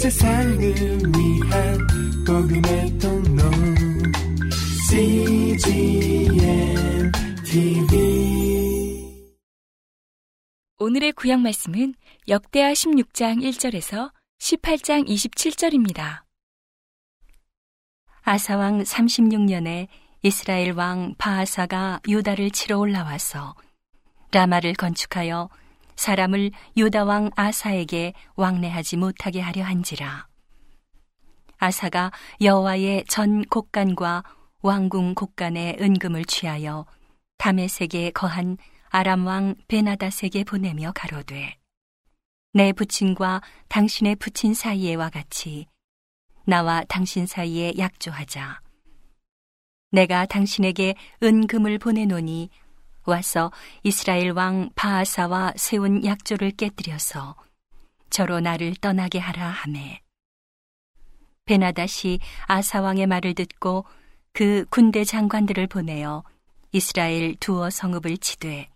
세상을 위한 복음의 통로 CGM TV 오늘의 구약 말씀은 역대하 16장 1절에서 18장 27절입니다. 아사왕 36년에 이스라엘 왕 바하사가 유다를 치러 올라와서 라마를 건축하여 사람을 유다 왕 아사에게 왕래하지 못하게 하려 한지라. 아사가 여호와의 전 곡간과 왕궁 곡간의 은금을 취하여 다메섹에 거한 아람 왕 베나다색에 보내며 가로되 내 부친과 당신의 부친 사이에와 같이 나와 당신 사이에 약조하자. 내가 당신에게 은금을 보내노니 와서 이스라엘 왕 바하사와 세운 약조를 깨뜨려서 저로 나를 떠나게 하라 하매 베나다시 아사 왕의 말을 듣고 그 군대 장관들을 보내어 이스라엘 두어 성읍을 치되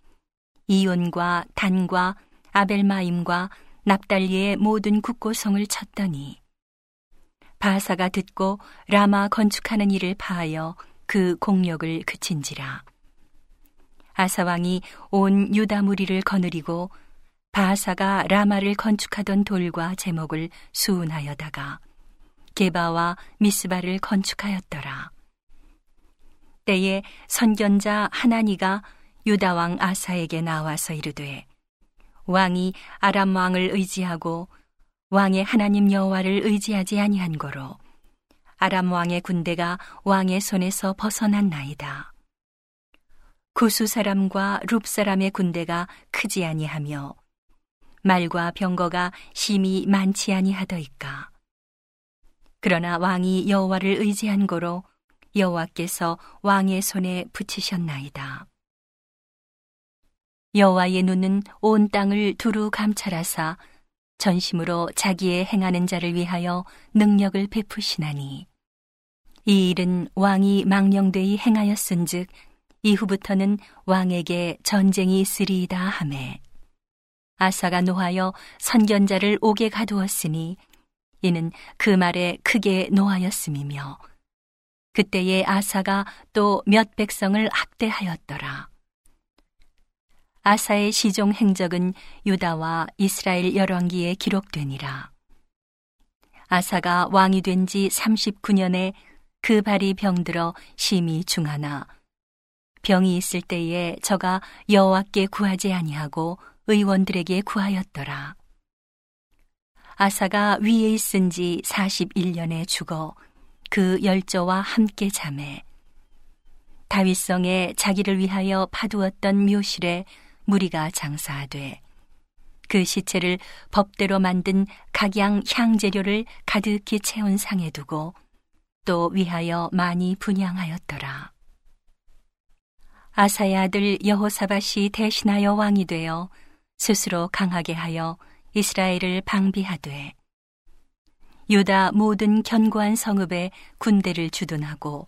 이온과 단과 아벨마임과 납달리의 모든 국고성을 쳤더니 바사가 듣고 라마 건축하는 일을 파하여 그 공력을 그친지라. 아사왕이 온 유다 무리를 거느리고 바사가 라마를 건축하던 돌과 제목을 수운하여다가 게바와 미스바를 건축하였더라. 때에 선견자 하나니가 유다 왕 아사에게 나와서 이르되 왕이 아람 왕을 의지하고 왕의 하나님 여호와를 의지하지 아니한 거로 아람 왕의 군대가 왕의 손에서 벗어난 나이다. 구수 사람과 룹 사람의 군대가 크지 아니하며 말과 병거가 심히 많지 아니하더이까. 그러나 왕이 여호와를 의지한 거로 여호와께서 왕의 손에 붙이셨나이다. 여호와의 눈은 온 땅을 두루 감찰하사 전심으로 자기의 행하는 자를 위하여 능력을 베푸시나니 이 일은 왕이 망령되이 행하였은즉 이후부터는 왕에게 전쟁이 있으리이다 하매 아사가 노하여 선견자를 옥에 가두었으니 이는 그 말에 크게 노하였음이며 그때에 아사가 또 몇 백성을 학대하였더라. 아사의 시종 행적은 유다와 이스라엘 열왕기에 기록되니라. 아사가 왕이 된 지 39년에 그 발이 병들어 심히 중하나 병이 있을 때에 저가 여호와께 구하지 아니하고 의원들에게 구하였더라. 아사가 위에 있은 지 41년에 죽어 그 열조와 함께 잠에 다윗성에 자기를 위하여 파두었던 묘실에 무리가 장사하되 그 시체를 법대로 만든 각양 향재료를 가득히 채운 상에 두고 또 위하여 많이 분양하였더라. 아사의 아들 여호사밧이 대신하여 왕이 되어 스스로 강하게 하여 이스라엘을 방비하되 유다 모든 견고한 성읍에 군대를 주둔하고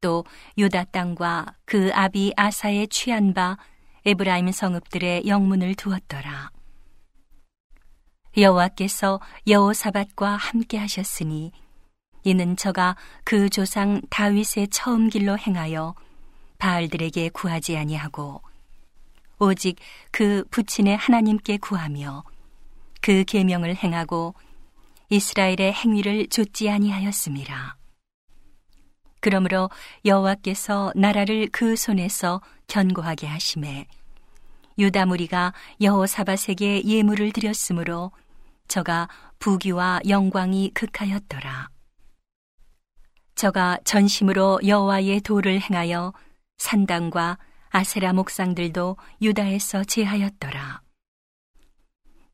또 유다 땅과 그 아비 아사의 취한 바 에브라임 성읍들의 영문을 두었더라. 여호와께서 여호사밧과 함께 하셨으니 이는 저가 그 조상 다윗의 처음 길로 행하여 바알들에게 구하지 아니하고 오직 그 부친의 하나님께 구하며 그 계명을 행하고 이스라엘의 행위를 좇지 아니하였습니다. 그러므로 여호와께서 나라를 그 손에서 견고하게 하심에 유다 무리가 여호사밧에게 예물을 드렸으므로 저가 부귀와 영광이 극하였더라. 저가 전심으로 여호와의 도를 행하여 산당과 아세라 목상들도 유다에서 제하였더라.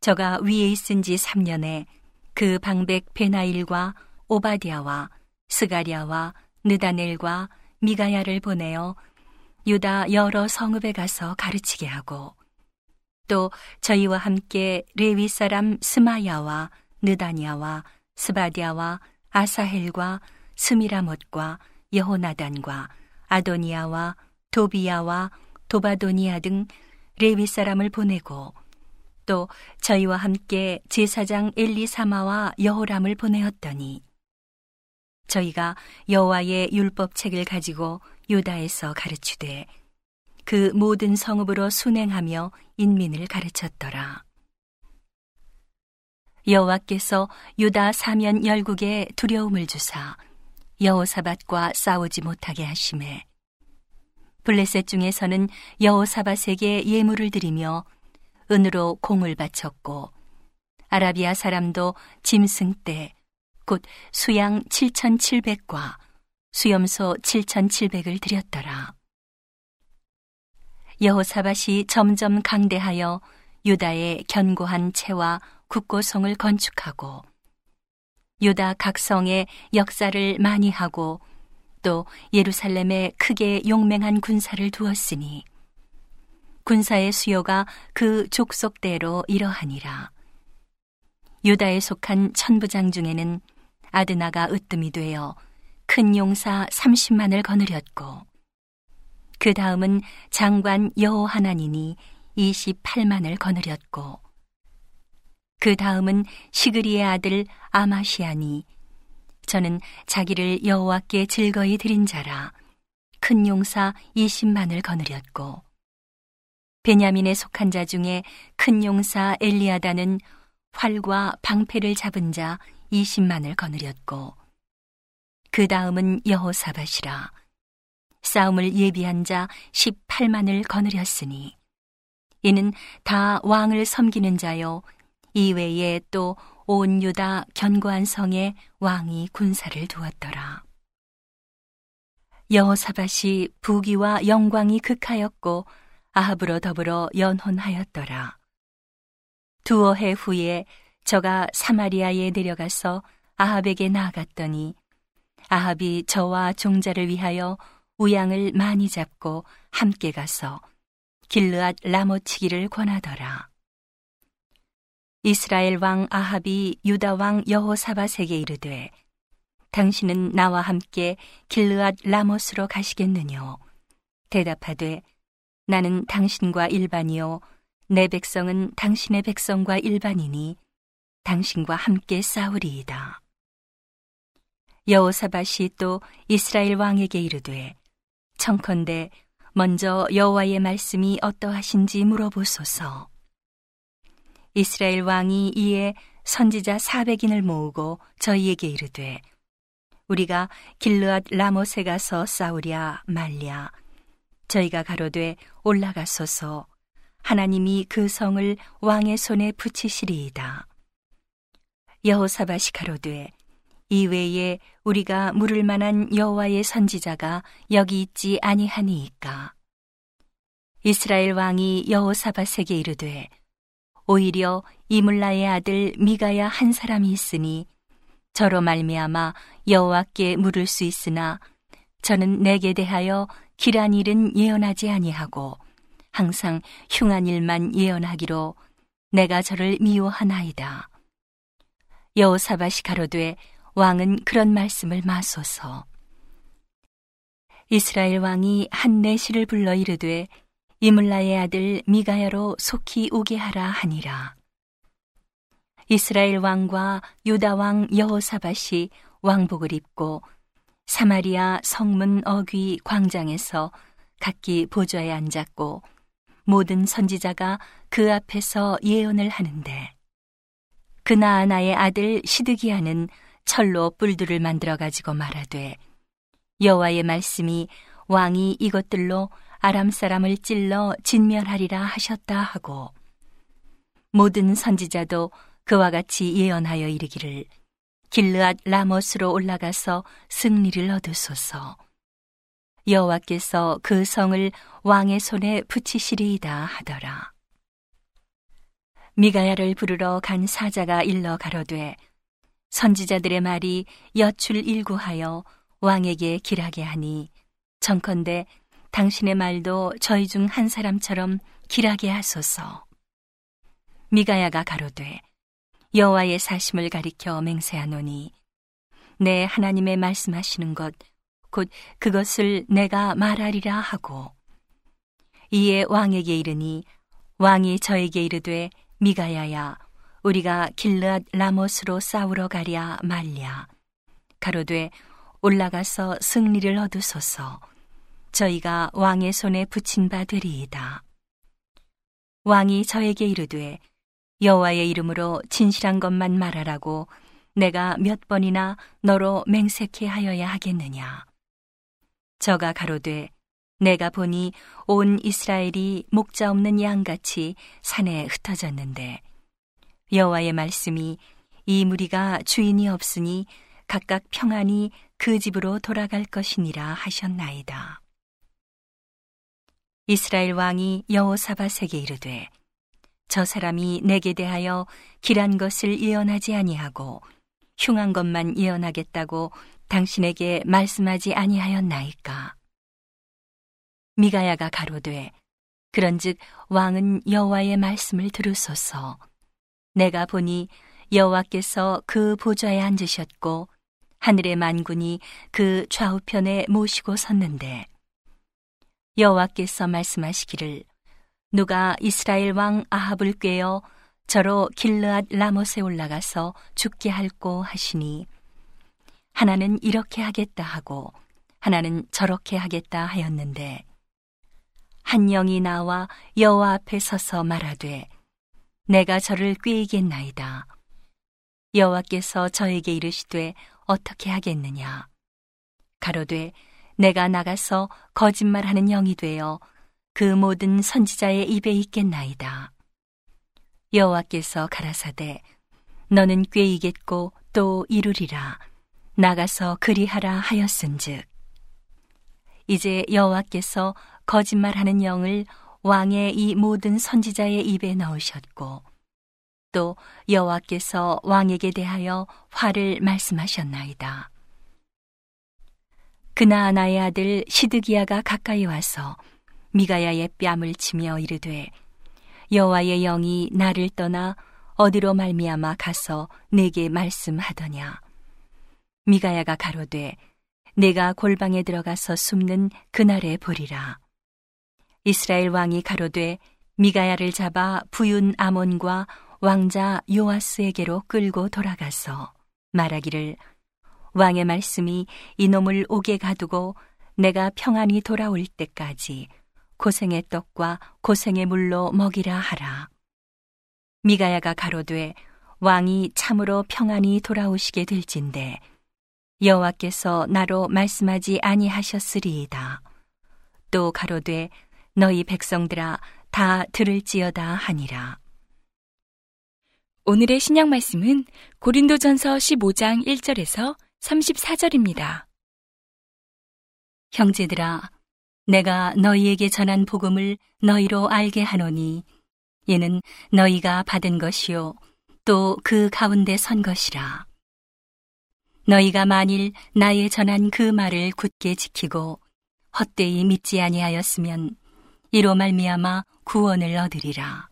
저가 위에 있은 지 3년에 그 방백 벤하일과 오바댜와 스가랴와 느다넬과 미가야를 보내어 유다 여러 성읍에 가서 가르치게 하고 또 저희와 함께 레위 사람 스마야와 느다냐와 스바댜와 아사헬과 스미라못과 여호나단과 아도니야와 도비야와 도바도니아 등 레위 사람을 보내고 또 저희와 함께 제사장 엘리사마와 여호람을 보내었더니 저희가 여호와의 율법 책을 가지고 유다에서 가르치되 그 모든 성읍으로 순행하며 인민을 가르쳤더라. 여호와께서 유다 사면 열국에 두려움을 주사 여호사밧과 싸우지 못하게 하심에 블레셋 중에서는 여호사밧에게 예물을 드리며 은으로 공을 바쳤고 아라비아 사람도 짐승 때 곧 수양 7,700과 수염소 7,700을 드렸더라. 여호사밧이 점점 강대하여 유다의 견고한 채와 국고성을 건축하고 유다 각 성에 역사를 많이 하고 또 예루살렘에 크게 용맹한 군사를 두었으니 군사의 수요가 그 족속대로 이러하니라. 유다에 속한 천부장 중에는 아드나가 으뜸이 되어 큰 용사 30만을 거느렸고 그 다음은 장관 여호하나니니 28만을 거느렸고 그 다음은 시그리의 아들 아마시아니 저는 자기를 여호와께 즐거이 드린 자라 큰 용사 20만을 거느렸고 베냐민에 속한 자 중에 큰 용사 엘리아다는 활과 방패를 잡은 자 20만을 거느렸고 그 다음은 여호사밧이라 싸움을 예비한 자 18만을 거느렸으니 이는 다 왕을 섬기는 자요 이외에 또 온 유다 견고한 성에 왕이 군사를 두었더라. 여호사밧이 부귀와 영광이 극하였고 아합으로 더불어 연혼하였더라. 두어 해 후에 저가 사마리아에 내려가서 아합에게 나아갔더니 아합이 저와 종자를 위하여 우양을 많이 잡고 함께 가서 길르앗 라모치기를 권하더라. 이스라엘 왕 아합이 유다 왕 여호사밧에게 이르되 당신은 나와 함께 길르앗 라모스로 가시겠느뇨 대답하되 나는 당신과 일반이요 내 백성은 당신의 백성과 일반이니 당신과 함께 싸우리이다. 여호사밧이 또 이스라엘 왕에게 이르되 청컨대 먼저 여호와의 말씀이 어떠하신지 물어보소서. 이스라엘 왕이 이에 선지자 400인을 모으고 저희에게 이르되 우리가 길르앗 라못에 가서 싸우랴 말랴. 저희가 가로되 올라가소서. 하나님이 그 성을 왕의 손에 붙이시리이다. 여호사밧이 가로되 이외에 우리가 물을 만한 여호와의 선지자가 여기 있지 아니하니이까? 이스라엘 왕이 여호사밧에게 이르되 오히려 이물라의 아들 미가야 한 사람이 있으니 저로 말미암아 여호와께 물을 수 있으나 저는 내게 대하여 길한 일은 예언하지 아니하고 항상 흉한 일만 예언하기로 내가 저를 미워하나이다. 여호사밧이 가로되 왕은 그런 말씀을 마소서. 이스라엘 왕이 한 내시를 불러 이르되 이물라의 아들 미가야로 속히 오게 하라 하니라. 이스라엘 왕과 유다 왕 여호사밧이 왕복을 입고 사마리아 성문 어귀 광장에서 각기 보좌에 앉았고 모든 선지자가 그 앞에서 예언을 하는데 그나아나의 아들 시드기야는 철로 뿔들을 만들어 가지고 말하되 여호와의 말씀이 왕이 이것들로 아람 사람을 찔러 진멸하리라 하셨다 하고 모든 선지자도 그와 같이 예언하여 이르기를 길르앗 라모스로 올라가서 승리를 얻으소서. 여호와께서 그 성을 왕의 손에 붙이시리이다 하더라. 미가야를 부르러 간 사자가 일러 가로되 선지자들의 말이 여출 일구하여 왕에게 길하게 하니 정컨대 당신의 말도 저희 중 한 사람처럼 길하게 하소서. 미가야가 가로되 여호와의 사심을 가리켜 맹세하노니 내 하나님의 말씀하시는 것 곧 그것을 내가 말하리라 하고 이에 왕에게 이르니 왕이 저에게 이르되 미가야야 우리가 길르앗 라모스로 싸우러 가랴 말랴 가로되 올라가서 승리를 얻으소서 저희가 왕의 손에 붙인 바 되리이다 왕이 저에게 이르되 여호와의 이름으로 진실한 것만 말하라고 내가 몇 번이나 너로 맹세케 하여야 하겠느냐 저가 가로되 내가 보니 온 이스라엘이 목자 없는 양같이 산에 흩어졌는데 여호와의 말씀이 이 무리가 주인이 없으니 각각 평안히 그 집으로 돌아갈 것이니라 하셨나이다. 이스라엘 왕이 여호사밧에게 이르되 저 사람이 내게 대하여 길한 것을 예언하지 아니하고 흉한 것만 예언하겠다고 당신에게 말씀하지 아니하였나이까? 미가야가 가로되 그런즉 왕은 여호와의 말씀을 들으소서. 내가 보니 여호와께서 그 보좌에 앉으셨고 하늘의 만군이 그 좌우편에 모시고 섰는데 여호와께서 말씀하시기를 누가 이스라엘 왕 아합을 꾀어 저로 길르앗 라못에 올라가서 죽게 할고 하시니 하나는 이렇게 하겠다 하고 하나는 저렇게 하겠다 하였는데 한 영이 나와 여호와 앞에 서서 말하되 내가 저를 꾀이겠나이다. 여호와께서 저에게 이르시되 어떻게 하겠느냐? 가로되 내가 나가서 거짓말하는 영이 되어 그 모든 선지자의 입에 있겠나이다. 여호와께서 가라사대 너는 꾀이겠고 또 이루리라 나가서 그리하라 하였은즉 이제 여호와께서 거짓말하는 영을 왕의 이 모든 선지자의 입에 넣으셨고 또 여호와께서 왕에게 대하여 화를 말씀하셨나이다. 그나아나의 아들 시드기야가 가까이 와서 미가야의 뺨을 치며 이르되 여호와의 영이 나를 떠나 어디로 말미암아 가서 내게 말씀하더냐? 미가야가 가로되 내가 골방에 들어가서 숨는 그날에 보리라. 이스라엘 왕이 가로되 미가야를 잡아 부윤 아몬과 왕자 요아스에게로 끌고 돌아가서 말하기를 왕의 말씀이 이놈을 옥에 가두고 내가 평안히 돌아올 때까지 고생의 떡과 고생의 물로 먹이라 하라. 미가야가 가로되 왕이 참으로 평안히 돌아오시게 될진데 여호와께서 나로 말씀하지 아니하셨으리이다. 또 가로되 너희 백성들아 다 들을지어다 하니라. 오늘의 신약 말씀은 고린도전서 15장 1절에서 34절입니다. 형제들아, 내가 너희에게 전한 복음을 너희로 알게 하노니, 이는 너희가 받은 것이요, 또 그 가운데 선 것이라. 너희가 만일 나의 전한 그 말을 굳게 지키고 헛되이 믿지 아니하였으면 이로 말미암아 구원을 얻으리라.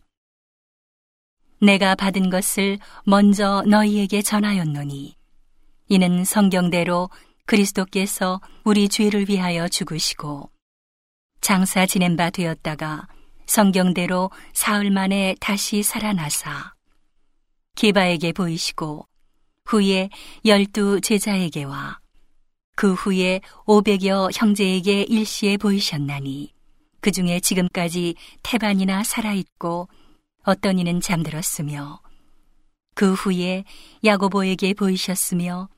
내가 받은 것을 먼저 너희에게 전하였노니 이는 성경대로 그리스도께서 우리 죄를 위하여 죽으시고 장사 지낸 바 되었다가 성경대로 사흘 만에 다시 살아나사 기바에게 보이시고 후에 열두 제자에게와 그 후에 오백여 형제에게 일시에 보이셨나니 그 중에 지금까지 태반이나 살아있고 어떤 이는 잠들었으며 그 후에 야고보에게 보이셨으며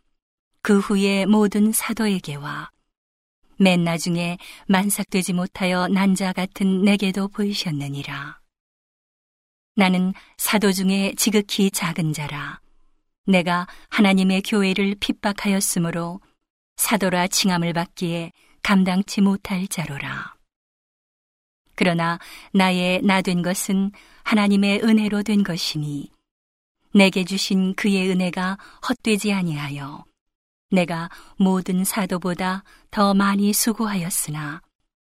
그 후에 모든 사도에게와 맨 나중에 만삭되지 못하여 난 자 같은 내게도 보이셨느니라. 나는 사도 중에 지극히 작은 자라. 내가 하나님의 교회를 핍박하였으므로 사도라 칭함을 받기에 감당치 못할 자로라. 그러나 나의 나 된 것은 하나님의 은혜로 된 것이니 내게 주신 그의 은혜가 헛되지 아니하여 내가 모든 사도보다 더 많이 수고하였으나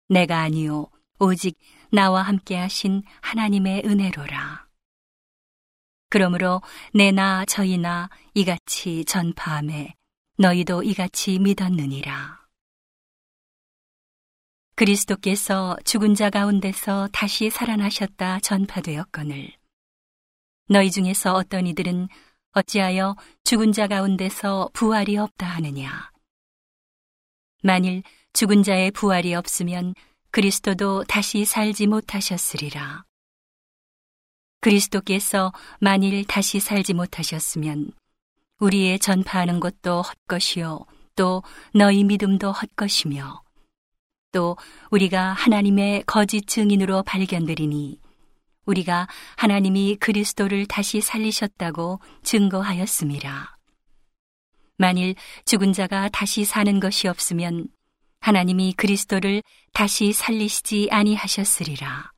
내가 아니요 오직 나와 함께 하신 하나님의 은혜로라. 그러므로 내나 저희나 이같이 전파함에 너희도 이같이 믿었느니라. 그리스도께서 죽은 자 가운데서 다시 살아나셨다 전파되었거늘 너희 중에서 어떤 이들은 어찌하여 죽은 자 가운데서 부활이 없다 하느냐. 만일 죽은 자의 부활이 없으면 그리스도도 다시 살지 못하셨으리라. 그리스도께서 만일 다시 살지 못하셨으면 우리의 전파하는 것도 헛것이요 또 너희 믿음도 헛것이며 또 우리가 하나님의 거짓 증인으로 발견되리니 우리가 하나님이 그리스도를 다시 살리셨다고 증거하였습니다. 만일 죽은 자가 다시 사는 것이 없으면 하나님이 그리스도를 다시 살리시지 아니하셨으리라.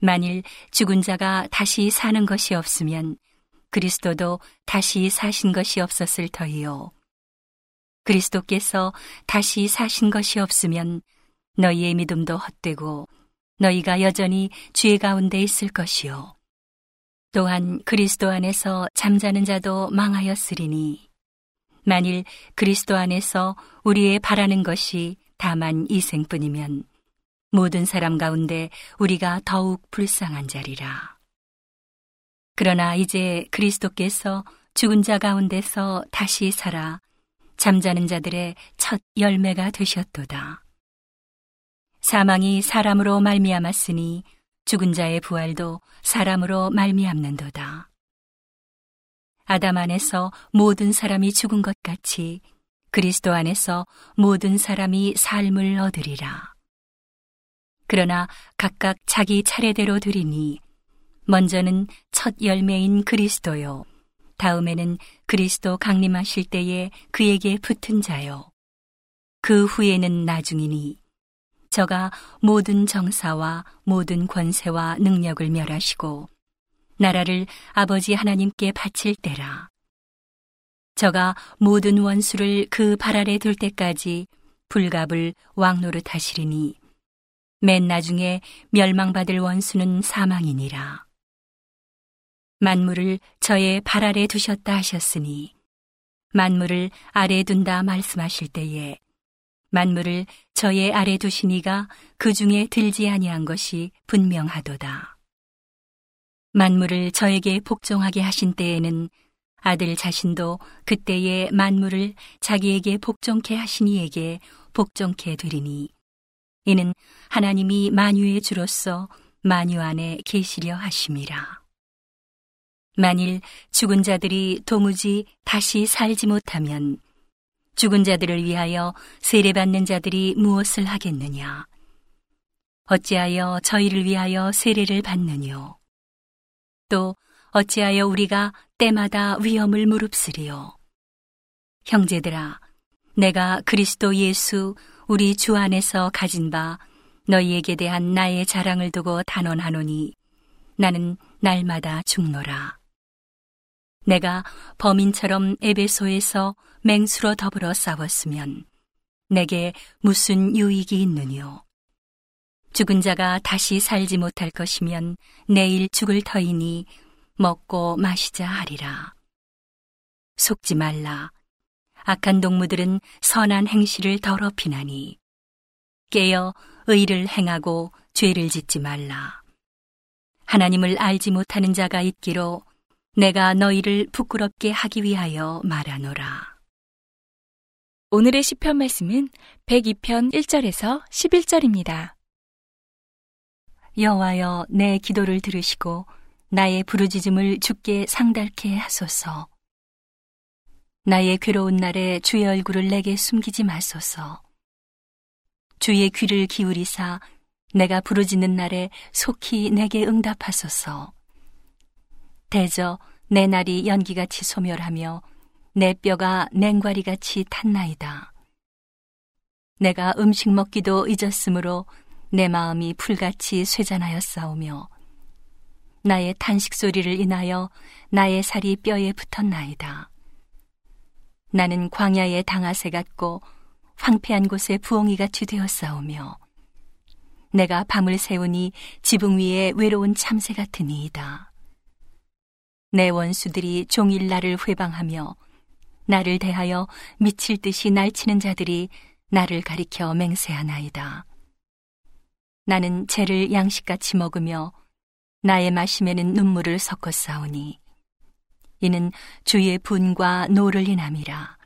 만일 죽은 자가 다시 사는 것이 없으면 그리스도도 다시 사신 것이 없었을 터이요. 그리스도께서 다시 사신 것이 없으면 너희의 믿음도 헛되고 너희가 여전히 죄 가운데 있을 것이요. 또한 그리스도 안에서 잠자는 자도 망하였으리니 만일 그리스도 안에서 우리의 바라는 것이 다만 이생뿐이면 모든 사람 가운데 우리가 더욱 불쌍한 자리라. 그러나 이제 그리스도께서 죽은 자 가운데서 다시 살아 잠자는 자들의 첫 열매가 되셨도다. 사망이 사람으로 말미암았으니 죽은 자의 부활도 사람으로 말미암는도다. 아담 안에서 모든 사람이 죽은 것 같이 그리스도 안에서 모든 사람이 삶을 얻으리라. 그러나 각각 자기 차례대로 드리니 먼저는 첫 열매인 그리스도요. 다음에는 그리스도 강림하실 때에 그에게 붙은 자요. 그 후에는 나중이니 저가 모든 정사와 모든 권세와 능력을 멸하시고 나라를 아버지 하나님께 바칠 때라. 저가 모든 원수를 그 발 아래 둘 때까지 불갑을 왕노릇 하시리니 맨 나중에 멸망받을 원수는 사망이니라. 만물을 저의 발 아래 두셨다 하셨으니 만물을 아래 둔다 말씀하실 때에 만물을 저의 아래 두시니가 그 중에 들지 아니한 것이 분명하도다. 만물을 저에게 복종하게 하신 때에는 아들 자신도 그때의 만물을 자기에게 복종케 하신 이에게 복종케 되리니 이는 하나님이 만유의 주로서 만유 안에 계시려 하심이라. 만일 죽은 자들이 도무지 다시 살지 못하면 죽은 자들을 위하여 세례받는 자들이 무엇을 하겠느냐? 어찌하여 저희를 위하여 세례를 받느뇨? 또 어찌하여 우리가 때마다 위험을 무릅쓰리요? 형제들아, 내가 그리스도 예수 우리 주 안에서 가진 바 너희에게 대한 나의 자랑을 두고 단언하노니 나는 날마다 죽노라. 내가 범인처럼 에베소에서 맹수로 더불어 싸웠으면 내게 무슨 유익이 있느뇨? 죽은 자가 다시 살지 못할 것이면 내일 죽을 터이니 먹고 마시자 하리라. 속지 말라. 악한 동무들은 선한 행실을 더럽히나니 깨어 의를 행하고 죄를 짓지 말라. 하나님을 알지 못하는 자가 있기로 내가 너희를 부끄럽게 하기 위하여 말하노라. 오늘의 시편 말씀은 102편 1절에서 11절입니다. 여호와여 내 기도를 들으시고 나의 부르짖음을 주께 상달케 하소서. 나의 괴로운 날에 주의 얼굴을 내게 숨기지 마소서. 주의 귀를 기울이사 내가 부르짖는 날에 속히 내게 응답하소서. 대저 내 날이 연기같이 소멸하며 내 뼈가 냉과리같이 탔나이다. 내가 음식 먹기도 잊었으므로 내 마음이 풀같이 쇠잔하였사오며 나의 탄식 소리를 인하여 나의 살이 뼈에 붙었나이다. 나는 광야의 당아새 같고 황폐한 곳에 부엉이 같이 되었사오며 내가 밤을 새우니 지붕 위에 외로운 참새 같으니이다. 내 원수들이 종일 나를 회방하며 나를 대하여 미칠 듯이 날치는 자들이 나를 가리켜 맹세하나이다. 나는 죄를 양식같이 먹으며 나의 마심에는 눈물을 섞어 싸우니 이는 주의 분과 노를 인함이라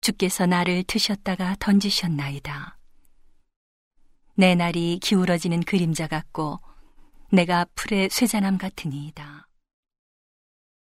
주께서 나를 드셨다가 던지셨나이다. 내 날이 기울어지는 그림자 같고 내가 풀의 쇠잔함 같으니이다.